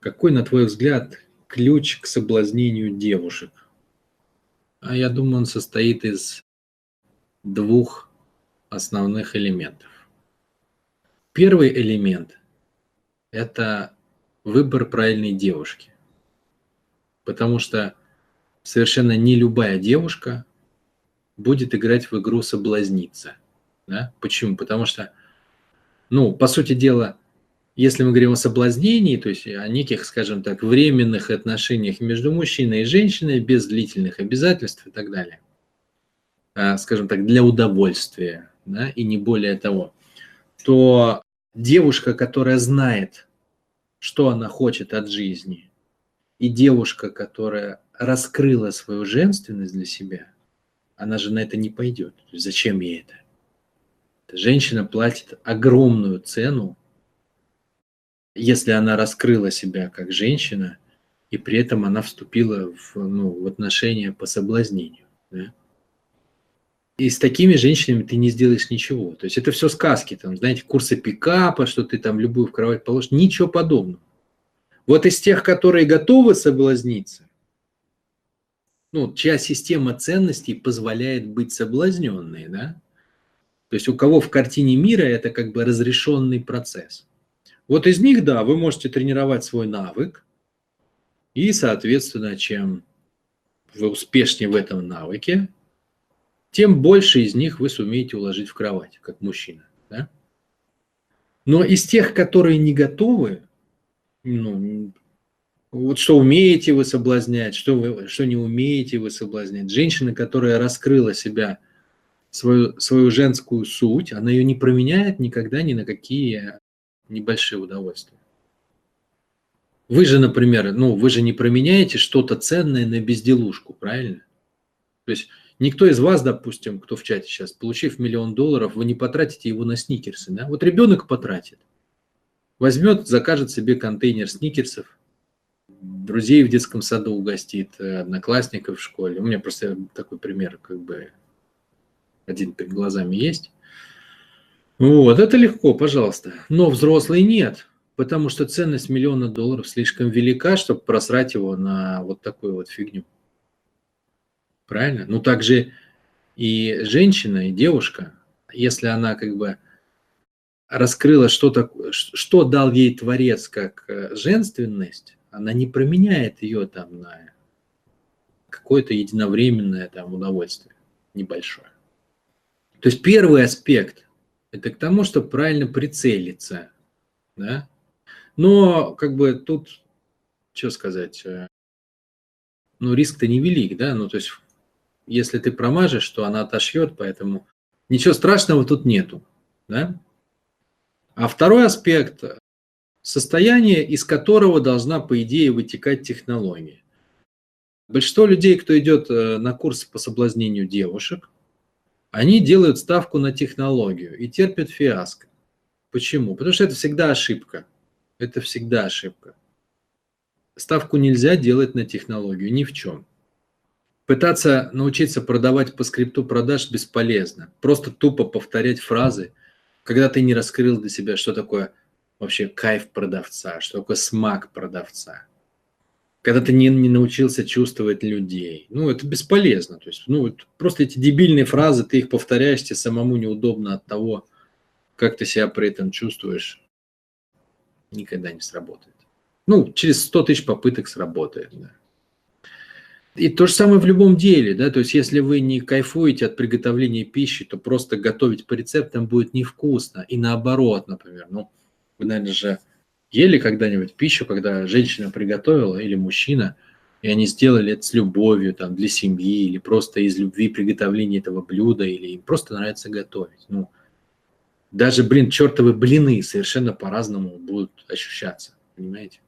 Какой, на твой взгляд, ключ к соблазнению девушек? А я думаю, он состоит из двух основных элементов. Первый элемент – это выбор правильной девушки. Потому что совершенно не любая девушка будет играть в игру соблазниться. Да? Почему? Потому что, ну, по сути дела, если мы говорим о соблазнении, то есть о неких, скажем так, временных отношениях между мужчиной и женщиной без длительных обязательств и так далее, а, скажем так, для удовольствия, да, и не более того, то девушка, которая знает, что она хочет от жизни, и девушка, которая раскрыла свою женственность для себя, она же на это не пойдет. Зачем ей это? Женщина платит огромную цену если она раскрыла себя как женщина, и при этом она вступила в, ну, в отношения по соблазнению. Да? И с такими женщинами ты не сделаешь ничего. То есть это все сказки, там, знаете, курсы пикапа, что ты там любую в кровать положишь, ничего подобного. Вот из тех, которые готовы соблазниться, ну, чья система ценностей позволяет быть соблазненной, да? То есть у кого в картине мира это как бы разрешенный процесс – вот из них, да, вы можете тренировать свой навык, и, соответственно, чем вы успешнее в этом навыке, тем больше из них вы сумеете уложить в кровать, как мужчина. Да? Но из тех, которые не готовы, ну, вот что умеете вы соблазнять, что, вы, что не умеете вы соблазнять. Женщина, которая раскрыла себя, свою, свою женскую суть, она ее не променяет никогда ни на какие небольшие удовольствия. Вы же, например, ну, вы же не променяете что-то ценное на безделушку, правильно? То есть никто из вас, допустим, кто в чате сейчас, получив миллион долларов, вы не потратите его на сникерсы, да? Вот ребенок потратит. Возьмет, закажет себе контейнер сникерсов, друзей в детском саду угостит, одноклассников в школе. У меня просто такой пример, как бы один перед глазами есть. Вот, это легко, пожалуйста. Но взрослый нет, потому что ценность миллиона долларов слишком велика, чтобы просрать его на вот такую вот фигню. Правильно? Ну, также и женщина, и девушка, если она как бы раскрыла, что, такое, что дал ей Творец как э, женственность, она не променяет ее там на какое-то единовременное там удовольствие небольшое. То есть первый аспект – это к тому, чтобы правильно прицелиться. Да? Но как бы тут, что сказать, э, ну риск-то невелик, да, ну то есть если ты промажешь, то она отошьет, поэтому ничего страшного тут нету, да. А второй аспект – состояние, из которого должна, по идее, вытекать технология. Большинство людей, кто идет э, на курсы по соблазнению девушек, они делают ставку на технологию и терпят фиаско. Почему? Потому что это всегда ошибка. Это всегда ошибка. Ставку нельзя делать на технологию ни в чем. Пытаться научиться продавать по скрипту продаж бесполезно. Просто тупо повторять фразы, когда ты не раскрыл для себя, что такое вообще кайф продавца, что такое смак продавца когда ты не, не научился чувствовать людей. Ну, это бесполезно. То есть, ну, просто эти дебильные фразы, ты их повторяешь, тебе самому неудобно от того, как ты себя при этом чувствуешь. Никогда не сработает. Ну, через 100 тысяч попыток сработает. Да. И то же самое в любом деле, да, то есть если вы не кайфуете от приготовления пищи, то просто готовить по рецептам будет невкусно. И наоборот, например, ну, вы, наверное, же ели когда-нибудь пищу, когда женщина приготовила или мужчина, и они сделали это с любовью, там, для семьи, или просто из любви приготовления этого блюда, или им просто нравится готовить. Ну, даже, блин, чертовы блины совершенно по-разному будут ощущаться, понимаете?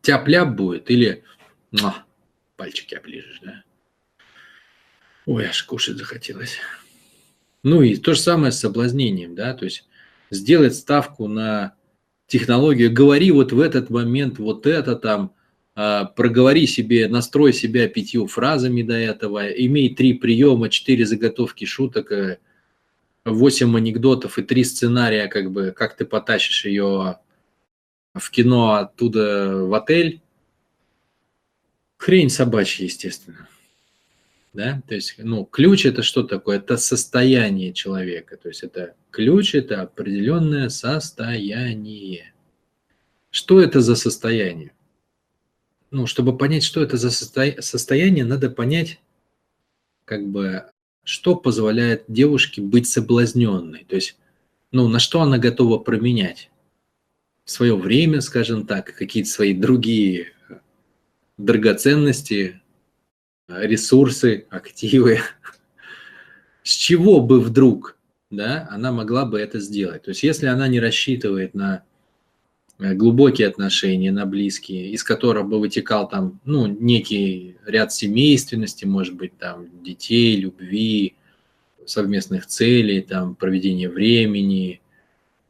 Тяп-ляп будет или муа, пальчики оближешь, да? Ой, аж кушать захотелось. Ну и то же самое с соблазнением, да, то есть сделать ставку на технологию, говори вот в этот момент вот это там, а, проговори себе, настрой себя пятью фразами до этого, имей три приема, четыре заготовки шуток, э, восемь анекдотов и три сценария, как бы, как ты потащишь ее в кино оттуда в отель. Хрень собачья, естественно. Да? То есть, ну, ключ это что такое? Это состояние человека. То есть это ключ это определенное состояние. Что это за состояние? Ну, чтобы понять, что это за состояние, надо понять, как бы, что позволяет девушке быть соблазненной. То есть, ну, на что она готова променять свое время, скажем так, какие-то свои другие драгоценности, ресурсы, активы. С чего бы вдруг да, она могла бы это сделать? То есть если она не рассчитывает на э, глубокие отношения, на близкие, из которых бы вытекал там, ну, некий ряд семейственности, может быть, там, детей, любви, совместных целей, там, проведения времени,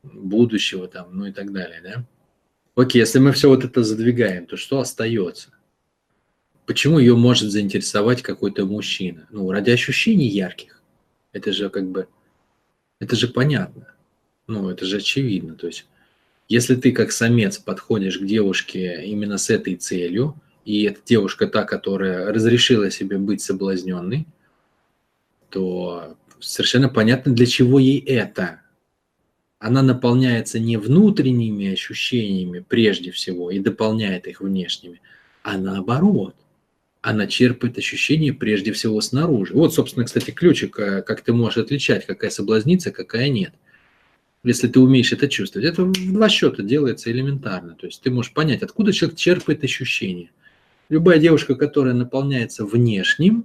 будущего, там, ну и так далее, да? Окей, если мы все вот это задвигаем, то что остается? Почему ее может заинтересовать какой-то мужчина? Ну, ради ощущений ярких. Это же как бы, это же понятно. Ну, это же очевидно. То есть, если ты как самец подходишь к девушке именно с этой целью, и эта девушка та, которая разрешила себе быть соблазненной, то совершенно понятно, для чего ей это. Она наполняется не внутренними ощущениями прежде всего и дополняет их внешними, а наоборот она черпает ощущения прежде всего снаружи. Вот, собственно, кстати, ключик, э, как ты можешь отличать, какая соблазнится, какая нет. Если ты умеешь это чувствовать. Это в два счета делается элементарно. То есть ты можешь понять, откуда человек черпает ощущения. Любая девушка, которая наполняется внешним,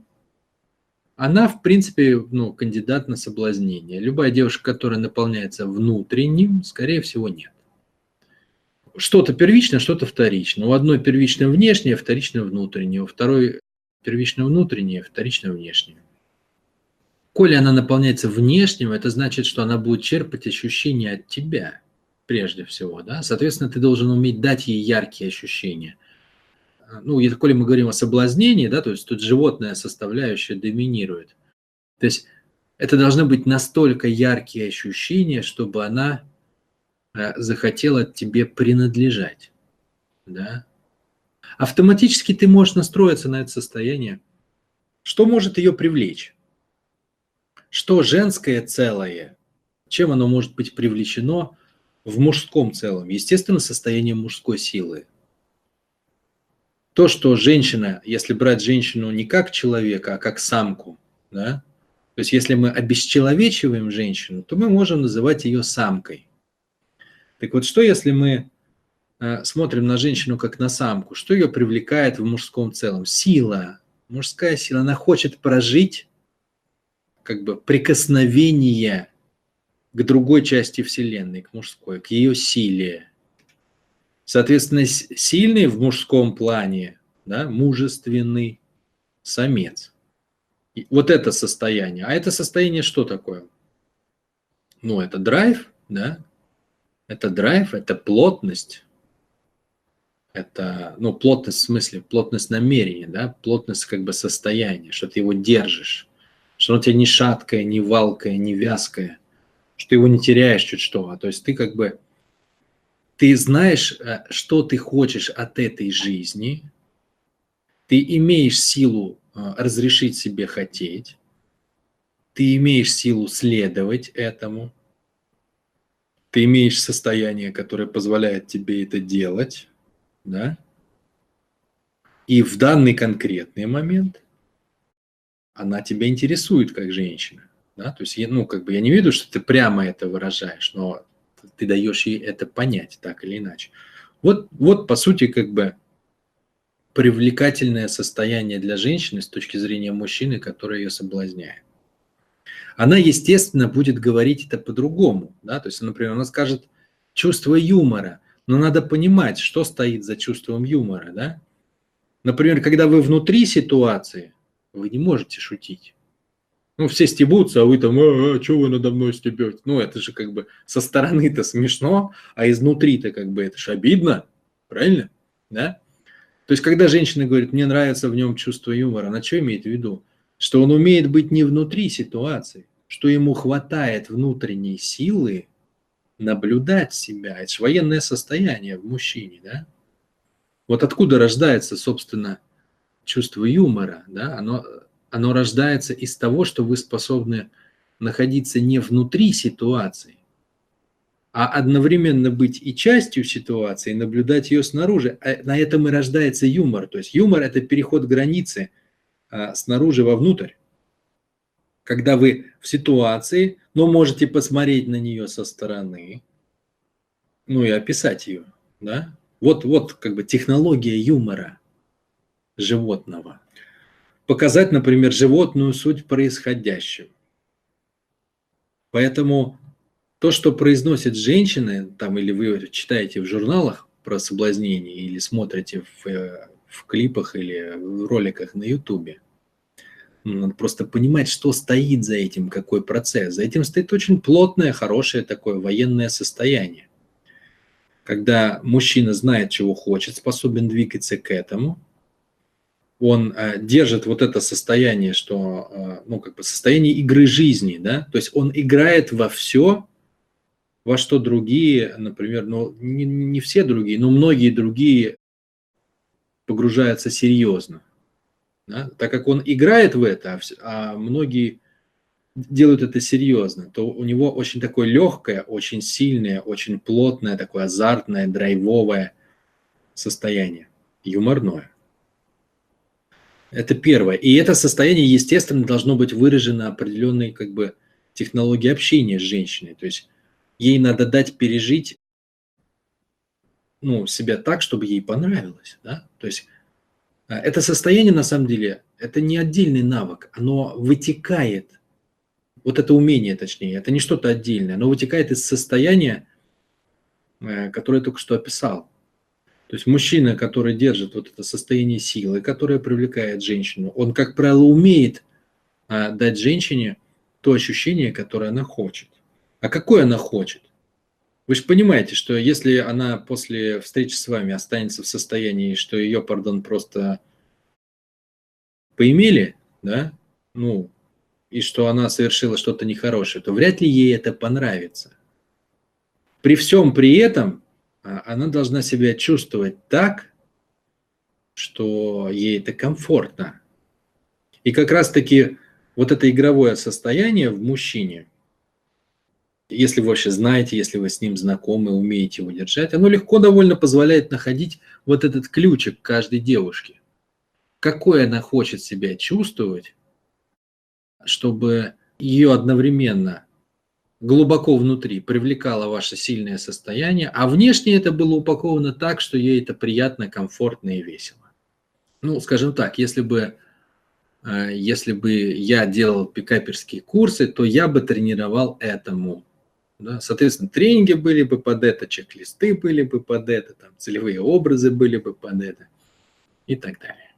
она, в принципе, ну, кандидат на соблазнение. Любая девушка, которая наполняется внутренним, скорее всего, нет что-то первичное, что-то вторичное. У одной первичное внешнее, вторичное внутреннее, у второй первичное внутреннее, вторичное внешнее. Коли она наполняется внешним, это значит, что она будет черпать ощущения от тебя, прежде всего. Да? Соответственно, ты должен уметь дать ей яркие ощущения. Ну, если коли мы говорим о соблазнении, да, то есть тут животная составляющая доминирует. То есть это должны быть настолько яркие ощущения, чтобы она захотела тебе принадлежать. Да? Автоматически ты можешь настроиться на это состояние. Что может ее привлечь? Что женское целое? Чем оно может быть привлечено в мужском целом? Естественно, состояние мужской силы. То, что женщина, если брать женщину не как человека, а как самку, да? то есть если мы обесчеловечиваем женщину, то мы можем называть ее самкой. Так вот, что если мы э, смотрим на женщину как на самку, что ее привлекает в мужском целом? Сила, мужская сила, она хочет прожить как бы прикосновение к другой части Вселенной, к мужской, к ее силе. Соответственно, сильный в мужском плане, да, мужественный самец. И вот это состояние. А это состояние что такое? Ну, это драйв, да, это драйв, это плотность, это, ну, плотность в смысле, плотность намерения, да, плотность как бы состояния, что ты его держишь, что оно тебя не шаткое, не валкое, не вязкое, что ты его не теряешь чуть что, а то есть ты как бы, ты знаешь, э, что ты хочешь от этой жизни, ты имеешь силу э, разрешить себе хотеть, ты имеешь силу следовать этому – ты имеешь состояние, которое позволяет тебе это делать, да, и в данный конкретный момент она тебя интересует как женщина, да, то есть, ну, как бы я не виду, что ты прямо это выражаешь, но ты даешь ей это понять так или иначе. Вот, вот по сути, как бы привлекательное состояние для женщины с точки зрения мужчины, который ее соблазняет она, естественно, будет говорить это по-другому. Да? То есть, например, она скажет чувство юмора, но надо понимать, что стоит за чувством юмора. Да? Например, когда вы внутри ситуации, вы не можете шутить. Ну, все стебутся, а вы там, а, а что вы надо мной стебете? Ну, это же как бы со стороны-то смешно, а изнутри-то как бы это же обидно, правильно? Да? То есть, когда женщина говорит, мне нравится в нем чувство юмора, она что имеет в виду? Что он умеет быть не внутри ситуации, что ему хватает внутренней силы наблюдать себя. Это же военное состояние в мужчине, да? Вот откуда рождается, собственно, чувство юмора, да? Оно, оно рождается из того, что вы способны находиться не внутри ситуации, а одновременно быть и частью ситуации, и наблюдать ее снаружи. А на этом и рождается юмор. То есть юмор – это переход границы снаружи вовнутрь. Когда вы в ситуации, но можете посмотреть на нее со стороны, ну и описать ее. Да? Вот, вот как бы технология юмора животного. Показать, например, животную суть происходящего. Поэтому то, что произносят женщины, там, или вы читаете в журналах про соблазнение, или смотрите в, э, в клипах или в роликах на Ютубе, надо просто понимать, что стоит за этим, какой процесс. За этим стоит очень плотное, хорошее такое военное состояние. Когда мужчина знает, чего хочет, способен двигаться к этому, он э, держит вот это состояние, что, э, ну, как бы состояние игры жизни, да, то есть он играет во все, во что другие, например, ну, не, не все другие, но многие другие погружаются серьезно. Да? Так как он играет в это, а, а многие делают это серьезно, то у него очень такое легкое, очень сильное, очень плотное, такое азартное, драйвовое состояние, юморное. Это первое. И это состояние, естественно, должно быть выражено определенной как бы технологией общения с женщиной. То есть ей надо дать пережить ну, себя так, чтобы ей понравилось. Да? То есть а, это состояние, на самом деле, это не отдельный навык, оно вытекает, вот это умение, точнее, это не что-то отдельное, оно вытекает из состояния, э, которое я только что описал. То есть мужчина, который держит вот это состояние силы, которое привлекает женщину, он, как правило, умеет а, дать женщине то ощущение, которое она хочет. А какой она хочет? Вы же понимаете, что если она после встречи с вами останется в состоянии, что ее, пардон, просто поимели, да, ну, и что она совершила что-то нехорошее, то вряд ли ей это понравится. При всем при этом а, она должна себя чувствовать так, что ей это комфортно. И как раз-таки вот это игровое состояние в мужчине, если вы вообще знаете, если вы с ним знакомы, умеете его держать, оно легко довольно позволяет находить вот этот ключик каждой девушке. Какой она хочет себя чувствовать, чтобы ее одновременно глубоко внутри привлекало ваше сильное состояние, а внешне это было упаковано так, что ей это приятно, комфортно и весело. Ну, скажем так, если бы, э, если бы я делал пикаперские курсы, то я бы тренировал этому да? Соответственно, тренинги были бы под это, чек-листы были бы под это, там, целевые образы были бы под это и так далее.